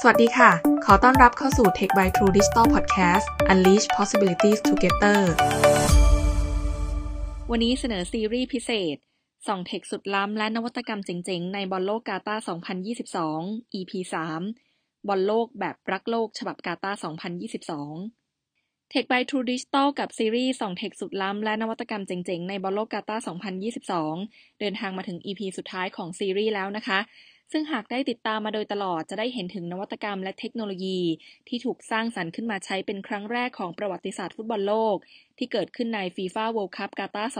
สวัสดีค่ะ ขอต้อนรับเข้าสู่ Tech by True Digital Podcast Unleash Possibilities Together วันนี้เสนอซีรีส์พิเศษส่อง tech สุดล้ำและนวัตกรรมเจ๋งๆ ในบอลโลกกาตาร์2022 EP 3บอลโลกแบบรักโลกฉบับกาตาร์2022 Tech by True Digital กับซีรีส์ส่อง tech สุดล้ำและนวัตกรรมเจ๋งๆ ในบอลโลกกาตาร์2022 เดินทางมาถึง EP สุดท้ายของซีรีส์แล้วนะคะ ซึ่งหากได้ติดตามมาโดยตลอดจะได้เห็นถึงนวัตกรรมและเทคโนโลยี ที่ถูกสร้างสรรค์ขึ้นมาใช้เป็นครั้งแรกของประวัติศาสตร์ฟุตบอลโลก ที่เกิดขึ้นใน FIFA World Cup กาตาร์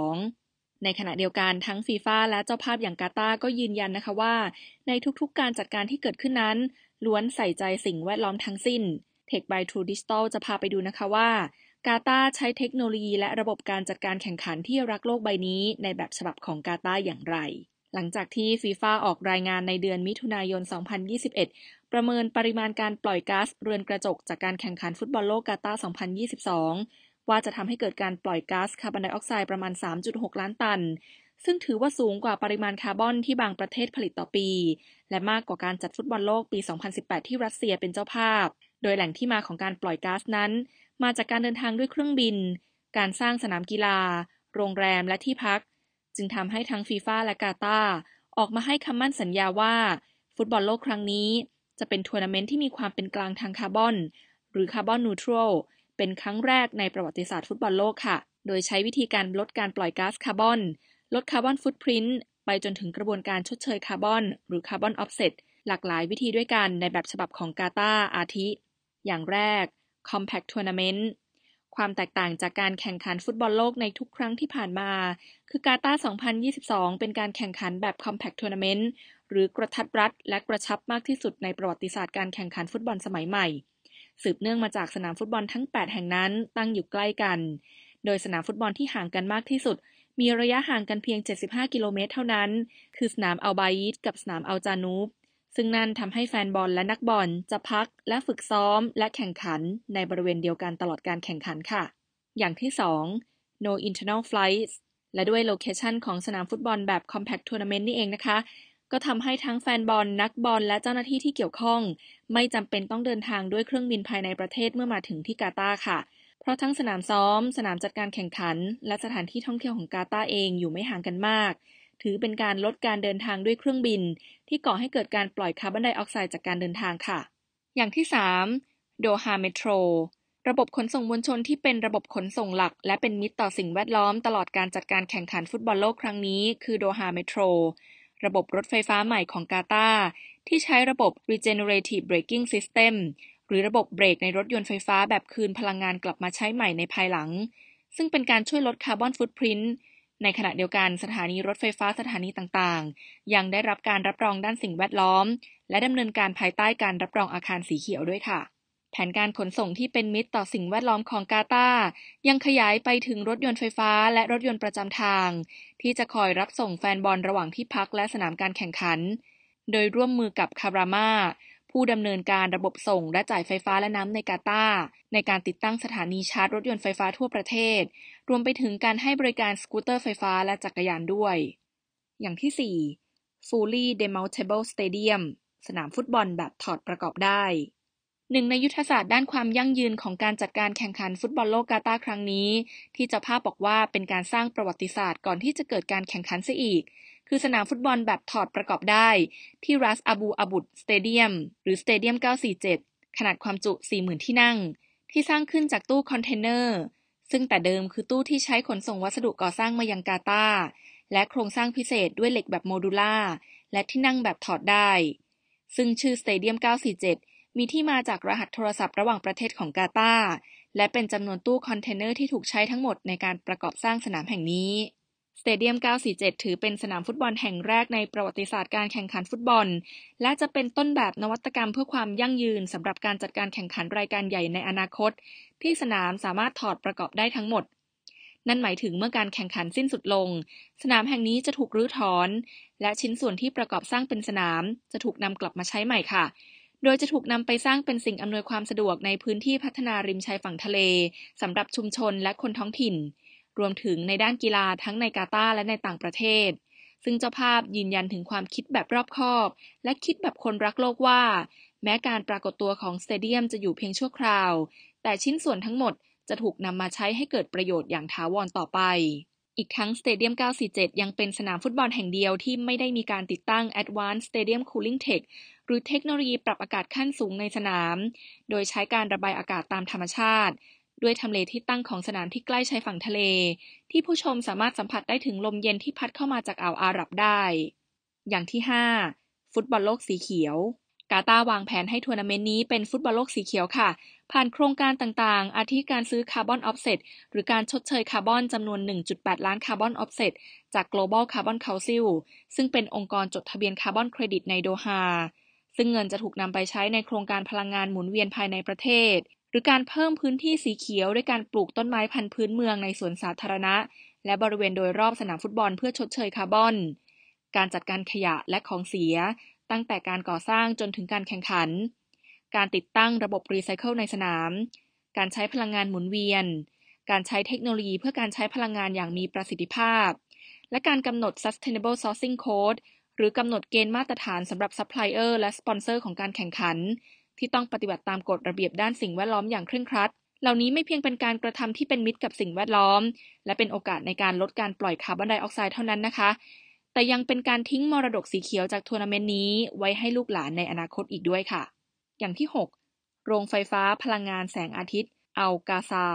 2022ในขณะเดียวกันทั้งฟีฟ่าและเจ้าภาพอย่างกาตาร์ก็ยืนยันนะคะว่า ในทุกๆการจัดการที่เกิดขึ้นนั้น ล้วนใส่ใจสิ่งแวดล้อมทั้งสิ้น Tech by True Digital จะพาไปดูนะคะว่ากาตาร์ใช้เทคโนโลยีและระบบการจัดการแข่งขันที่รักโลกใบนี้ ในแบบฉบับของกาตาร์อย่างไร หลังจากที่ฟีฟ่าออกรายงานในเดือนมิถุนายน 2021 ประเมินปริมาณการปล่อยก๊าซเรือนกระจกจากการแข่งขันฟุตบอลโลกกาตาร์2022 ว่าจะทำให้เกิดการปล่อยก๊าซคาร์บอนไดออกไซด์ประมาณ 3.6 ล้านตัน ซึ่งถือว่าสูงกว่าปริมาณคาร์บอนที่บางประเทศผลิตต่อปี และมากกว่าการจัดฟุตบอลโลกปี 2018 ที่รัสเซียเป็นเจ้าภาพ โดยแหล่งที่มาของการปล่อยก๊าซนั้น มาจากการเดินทางด้วยเครื่องบิน การสร้างสนามกีฬา โรงแรมและที่พัก จึงทำให้ทั้งฟีฟ่าและกาตาร์ออกมาให้คำมั่นสัญญาว่า ฟุตบอลโลกครั้งนี้ จะเป็นทัวร์นาเมนต์ที่มีความเป็นกลางทางคาร์บอน หรือ carbon neutral เป็นครั้งแรกในประวัติศาสตร์ฟุตบอลโลกค่ะ โดยใช้วิธีการลดการปล่อยก๊าซคาร์บอน ลด carbon footprint ไปจนถึงกระบวนการชดเชยคาร์บอน หรือ carbon offset หลากหลายวิธีด้วยกันในแบบฉบับของกาตาร์อาทิ อย่างแรก Compact Tournament ความแตกต่างจากการแข่งขันฟุตบอลโลกในทุกครั้งที่ผ่านมา คือกาตาร์2022 เป็นการแข่งขันแบบ Compact Tournament หรือกระทัดรัดและกระชับมากที่สุดในประวัติศาสตร์การแข่งขันฟุตบอลสมัยใหม่ สืบเนื่องมาจากสนามฟุตบอลทั้ง 8 แห่งนั้นตั้งอยู่ใกล้กัน โดยสนามฟุตบอลที่ห่างกันมากที่สุด มีระยะห่างกันเพียง 75 กิโลเมตรเท่านั้น คือสนามอัลบายีดกับสนามอัลจานูบ ซึ่งนั่นทำให้แฟนบอลและนักบอลจะพักและฝึกซ้อมและแข่งขันในบริเวณเดียวกันตลอดการแข่งขันค่ะ อย่างที่ 2 no internal flights และด้วยโลเคชันของสนามฟุตบอลแบบ compact tournament นี่เองนะคะ ก็ทำให้ทั้งแฟนบอลนักบอลและเจ้าหน้าที่ที่เกี่ยวข้อง ไม่จำเป็นต้องเดินทางด้วยเครื่องบินภายในประเทศเมื่อมาถึงที่กาตาร์ค่ะ เพราะทั้งสนามซ้อม สนามจัดการแข่งขัน และสถานที่ท่องเที่ยวของกาตาร์เองอยู่ไม่ห่างกันมาก ถือเป็นการลดการเดินทางด้วยเครื่องบิน ที่ก่อให้เกิดการปล่อยคาร์บอนไดออกไซด์จากการเดินทางค่ะ อย่างที่ 3 Doha Metro ระบบขนส่งมวลชนที่เป็นระบบขนส่งหลัก และเป็นมิตรต่อสิ่งแวดล้อมตลอดการจัดการแข่งขันฟุตบอลโลกครั้งนี้คือ Doha Metro ระบบรถไฟฟ้าใหม่ของกาตาร์ที่ใช้ระบบ regenerative braking system หรือระบบเบรกในรถยนต์ไฟฟ้าแบบคืนพลังงานกลับมาใช้ใหม่ในภายหลัง ซึ่งเป็นการช่วยลดคาร์บอนฟุตพริ้น ในขณะเดียวกันสถานีรถไฟฟ้าสถานีต่างๆ ยังได้รับการรับรองด้านสิ่งแวดล้อม และดำเนินการภายใต้การรับรองอาคารสีเขียวด้วยค่ะ แผนการขนส่งที่เป็นมิตรต่อสิ่งแวดล้อมของกาตาร์ยังขยายไปถึงรถยนต์ไฟฟ้าและรถยนต์ประจำทาง ที่จะคอยรับส่งแฟนบอลระหว่างที่พักและสนามการแข่งขัน โดยร่วมมือกับคารามา ผู้ดำเนินการระบบส่งและจ่ายไฟฟ้าและน้ำในกาตาร์ในการติดตั้งสถานีชาร์จรถยนต์ไฟฟ้าทั่วประเทศ รวมไปถึงการให้บริการสกูตเตอร์ไฟฟ้าและจักรยานด้วย อย่างที่ 4 Fully Demountable Stadium สนามฟุตบอลแบบถอดประกอบได้หนึ่งในยุทธศาสตร์ด้านความยั่งยืนของการจัดการแข่งขันฟุตบอลโลกกาตาร์ครั้งนี้ ที่เจ้าภาพบอกว่าเป็นการสร้างประวัติศาสตร์ก่อนที่จะเกิดการแข่งขันเสียอีก คือสนามฟุตบอลแบบถอดประกอบได้ที่ราสอาบูอาบุด Stadiumหรือ Stadium 947 ขนาดความจุ 40,000 ที่นั่ง ที่สร้างขึ้นจากตู้คอนเทนเนอร์ ซึ่งแต่เดิมคือตู้ที่ใช้ขนส่งวัสดุก่อสร้างมายังกาตาร์และโครงสร้างพิเศษด้วยเหล็กแบบ modular และที่นั่งแบบถอดได้ ซึ่งชื่อ Stadium 947 มีที่มาจากรหัสโทรศัพท์ระหว่างประเทศของกาตาร์และเป็นจำนวนตู้คอนเทนเนอร์ที่ถูกใช้ทั้งหมดในการประกอบสร้างสนามแห่งนี้ Stadium 947 ถือเป็นสนามฟุตบอลแห่งแรกในประวัติศาสตร์การแข่งขันฟุตบอล และจะเป็นต้นแบบนวัตกรรมเพื่อความยั่งยืนสำหรับการจัดการแข่งขันรายการใหญ่ในอนาคต ที่สนามสามารถถอดประกอบได้ทั้งหมด นั่นหมายถึงเมื่อการแข่งขันสิ้นสุดลง สนามแห่งนี้จะถูกรื้อถอน และชิ้นส่วนที่ประกอบสร้างเป็นสนาม จะถูกนำกลับมาใช้ใหม่ค่ะ โดยจะถูกนำไปสร้างเป็นสิ่งอำนวยความสะดวกในพื้นที่พัฒนาริมชายฝั่งทะเลสำหรับชุมชนและคนท้องถิ่น รวมถึงในด้านกีฬาทั้งในกาตาร์และในต่างประเทศ ซึ่งเจ้าภาพยืนยันถึงความคิดแบบรอบคอบ และคิดแบบคนรักโลกว่า แม้การปรากฏตัวของสเตเดียมจะอยู่เพียงชั่วคราว แต่ชิ้นส่วนทั้งหมดจะถูกนำมาใช้ให้เกิดประโยชน์อย่างถาวรต่อไป อีกทั้งสเตเดียม 947 ยังเป็นสนามฟุตบอลแห่งเดียวที่ไม่ได้มีการติดตั้ง Advanced Stadium Cooling Tech หรือเทคโนโลยีปรับอากาศขั้นสูงในสนาม โดยใช้การระบายอากาศตามธรรมชาติ ด้วยทำเลที่ตั้งของสนามที่ใกล้ชายฝั่งทะเล ที่ผู้ชมสามารถสัมผัสได้ถึงลมเย็นที่พัดเข้ามาจากอ่าวอาหรับได้ อย่างที่ 5 ฟุตบอลโลกสีเขียว กาตาร์วางแผนให้ทัวร์นาเมนต์นี้เป็นฟุตบอลโลกสีเขียวค่ะ ผ่านโครงการต่างๆ อาทิการซื้อ carbon offset หรือการชดเชยคาร์บอนจำนวน 1.8 ล้าน carbon offset จาก Global Carbon Council ซึ่งเป็นองค์กรจดทะเบียนคาร์บอนเครดิตในโดฮาซึ่งเงินจะถูกนำไปใช้ในโครงการพลังงานหมุนเวียนภายในประเทศ หรือการเพิ่มพื้นที่สีเขียวด้วยการปลูกต้นไม้พันธุ์พื้นเมืองในสวนสาธารณะ และบริเวณโดยรอบสนามฟุตบอลเพื่อชดเชยคาร์บอน การจัดการขยะและของเสีย ตั้งแต่การก่อสร้างจนถึงการแข่งขัน การติดตั้งระบบรีไซเคิลในสนาม การใช้พลังงานหมุนเวียน การใช้เทคโนโลยีเพื่อการใช้พลังงานอย่างมีประสิทธิภาพ และการกำหนด Sustainable Sourcing Code หรือกำหนดเกณฑ์มาตรฐานสำหรับซัพพลายเออร์และสปอนเซอร์ของการแข่งขัน ที่ต้องปฏิบัติตามกฎระเบียบด้านสิ่งแวดล้อมอย่างเคร่งครัด เหล่านี้ไม่เพียงเป็นการกระทำที่เป็นมิตรกับสิ่งแวดล้อม และเป็นโอกาสในการลดการปล่อยคาร์บอนไดออกไซด์เท่านั้นนะคะ แต่ยังเป็นการทิ้งมรดกสีเขียวจากทัวร์นาเมนต์นี้ ไว้ให้ลูกหลานในอนาคตอีกด้วยค่ะ อย่างที่ 6 โรงไฟฟ้าพลังงานแสงอาทิตย์ อัลคาร์ซาห์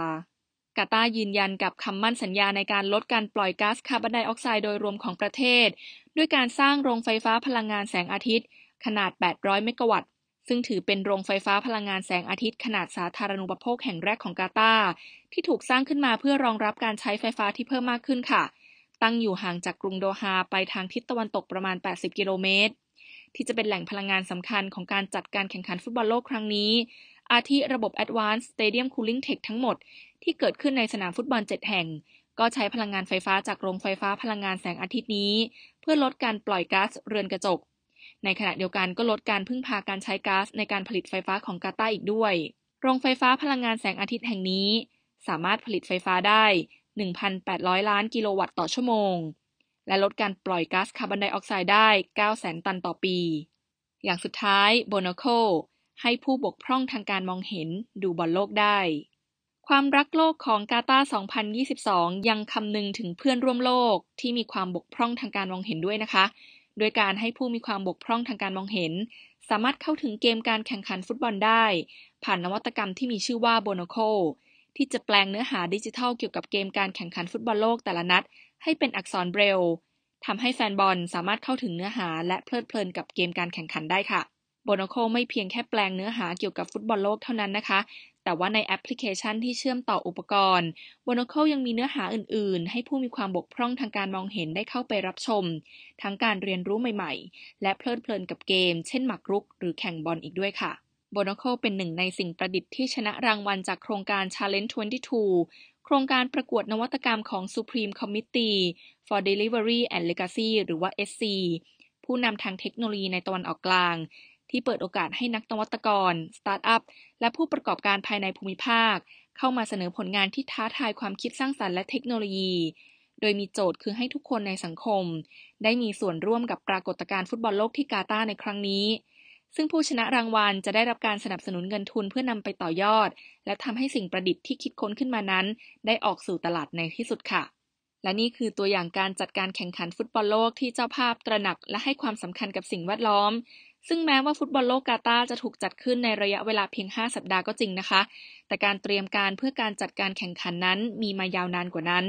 กาตาร์ยืนยันกับคำมั่นสัญญาในการลดการปล่อยก๊าซคาร์บอนไดออกไซด์โดยรวมของประเทศ ด้วยการสร้างโรงไฟฟ้าพลังงานแสงอาทิตย์ ขนาด 800 เมกะวัตต์ ซึ่งถือเป็นโรงไฟฟ้าพลังงานแสงอาทิตย์ขนาดสาธารณูปโภคแห่งแรกของกาตาร์ที่ถูกสร้างขึ้นมาเพื่อรองรับการใช้ไฟฟ้าที่เพิ่มมากขึ้นค่ะ ตั้งอยู่ห่างจากกรุงโดฮาไปทางทิศตะวันตกประมาณ 80 กิโลเมตร ที่จะเป็นแหล่งพลังงานสำคัญของการจัดการแข่งขันฟุตบอลโลกครั้งนี้ อาทิระบบ Advanced Stadium Cooling Tech ทั้งหมด ที่เกิดขึ้นในสนามฟุตบอล 7 แห่ง ก็ใช้พลังงานไฟฟ้าจากโรงไฟฟ้าพลังงานแสงอาทิตย์นี้ เพื่อลดการปล่อยก๊าซเรือนกระจก ในขณะเดียวกันก็ลดการพึ่งพาการใช้ก๊าซในการผลิตไฟฟ้าของกาตาร์อีกด้วย โรงไฟฟ้าพลังงานแสงอาทิตย์แห่งนี้ สามารถผลิตไฟฟ้าได้ 1,800 ล้านกิโลวัตต์ต่อชั่วโมง และลดการปล่อยก๊าซคาร์บอนไดออกไซด์ได้ 900,000 ตันต่อปี อย่างสุดท้าย Bonocle ให้ผู้บกพร่องทางการมองเห็นดูบอลโลกได้ ความรักโลกของกาตาร์2022 ยังคำนึงถึงเพื่อนร่วมโลกที่มีความบกพร่องทางการมองเห็นด้วยนะคะ โดยการให้ผู้มีความบกพร่องทางการมองเห็น สามารถเข้าถึงเกมการแข่งขันฟุตบอลได้ ผ่านนวัตกรรมที่มีชื่อว่าโบนโคที่จะแปลงเนื้อหาดิจิทัลเกี่ยวกับเกมการแข่งขันฟุตบอลโลกแต่ละนัด ให้เป็นอักษรเบรลทำให้แฟนบอลสามารถเข้าถึงเนื้อหาและเพลิดเพลินกับเกมการแข่งขันได้ค่ะโบนโคไม่เพียงแค่แปลงเนื้อหาเกี่ยวกับฟุตบอลโลกเท่านั้นนะคะ แต่ว่าในแอปพลิเคชันที่เชื่อมต่ออุปกรณ์โบนโคยังมีเนื้อหาอื่น ๆ ให้ผู้มีความบกพร่องทางการมองเห็นได้เข้าไปรับชม ทั้งการเรียนรู้ใหม่ ๆ และเพลิดเพลินกับเกม เช่นหมากรุก หรือแข่งบอลอีกด้วยค่ะโบนโคเป็นหนึ่งในสิ่งประดิษฐ์ที่ชนะรางวัลจากโครงการ Challenge 22โครงการประกวดนวัตกรรมของ Supreme Committee for Delivery and Legacy หรือว่า SC ผู้นำทางเทคโนโลยีในตะวันออกกลาง ที่เปิดโอกาสให้นักนวัตกร สตาร์ทอัพ และผู้ประกอบการภายในภูมิภาค เข้ามาเสนอผลงานที่ท้าทายความคิดสร้างสรรค์และเทคโนโลยี โดยมีโจทย์คือให้ทุกคนในสังคม ได้มีส่วนร่วมกับปรากฏการณ์ฟุตบอลโลกที่กาตาร์ในครั้งนี้ ซึ่งผู้ชนะรางวัลจะได้รับการสนับสนุนเงินทุนเพื่อนำไปต่อยอด และทำให้สิ่งประดิษฐ์ที่คิดค้นขึ้นมานั้น ได้ออกสู่ตลาดในที่สุดค่ะและนี่คือตัวอย่างการจัดการแข่งขันฟุตบอลโลกที่เจ้าภาพตระหนักและให้ความสำคัญกับสิ่งแวดล้อม ซึ่งแม้ว่าฟุตบอลโลกกาตาจะถูกจัดขึ้นในระยะเวลาเพียง 5 สัปดาห์ก็จริงนะคะ แต่การเตรียมการเพื่อการจัดการแข่งขันนั้นมีมายาวนานกว่านั้น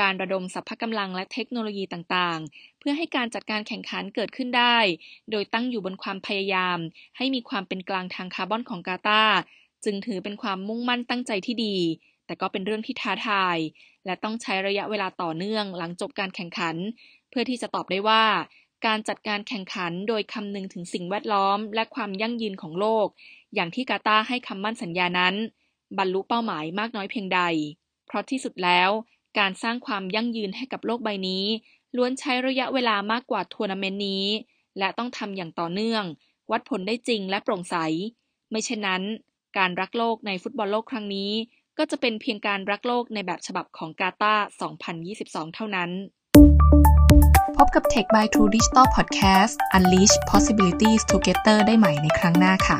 การระดมสรรพกำลังและเทคโนโลยีต่างๆ เพื่อให้การจัดการแข่งขันเกิดขึ้นได้ โดยตั้งอยู่บนความพยายาม ให้มีความเป็นกลางทางคาร์บอนของกาตาจึงถือเป็นความมุ่งมั่นตั้งใจที่ดี แต่ก็เป็นเรื่องที่ท้าทาย และต้องใช้ระยะเวลาต่อเนื่องหลังจบการแข่งขัน เพื่อที่จะตอบได้ว่า การจัดการแข่งขันโดยคำนึงถึงสิ่งแวดล้อม และความยั่งยืนของโลก อย่างที่กาตาให้คำมั่นสัญญานั้น บรรลุเป้าหมายมากน้อยเพียงใด เพราะที่สุดแล้ว การสร้างความยั่งยืนให้กับโลกใบนี้ ล้วนใช้ระยะเวลามากกว่าทัวร์นาเมนต์นี้ และต้องทำอย่างต่อเนื่อง วัดผลได้จริงและโปร่งใส ไม่เช่นนั้น การรักโลกในฟุตบอลโลกครั้งนี้ ก็จะเป็นเพียงการรักโลกในแบบฉบับของกาตาร์2022 เท่านั้น พบกับ Tech by True Digital Podcast Unleash Possibilities Together ได้ใหม่ในครั้งหน้าค่ะ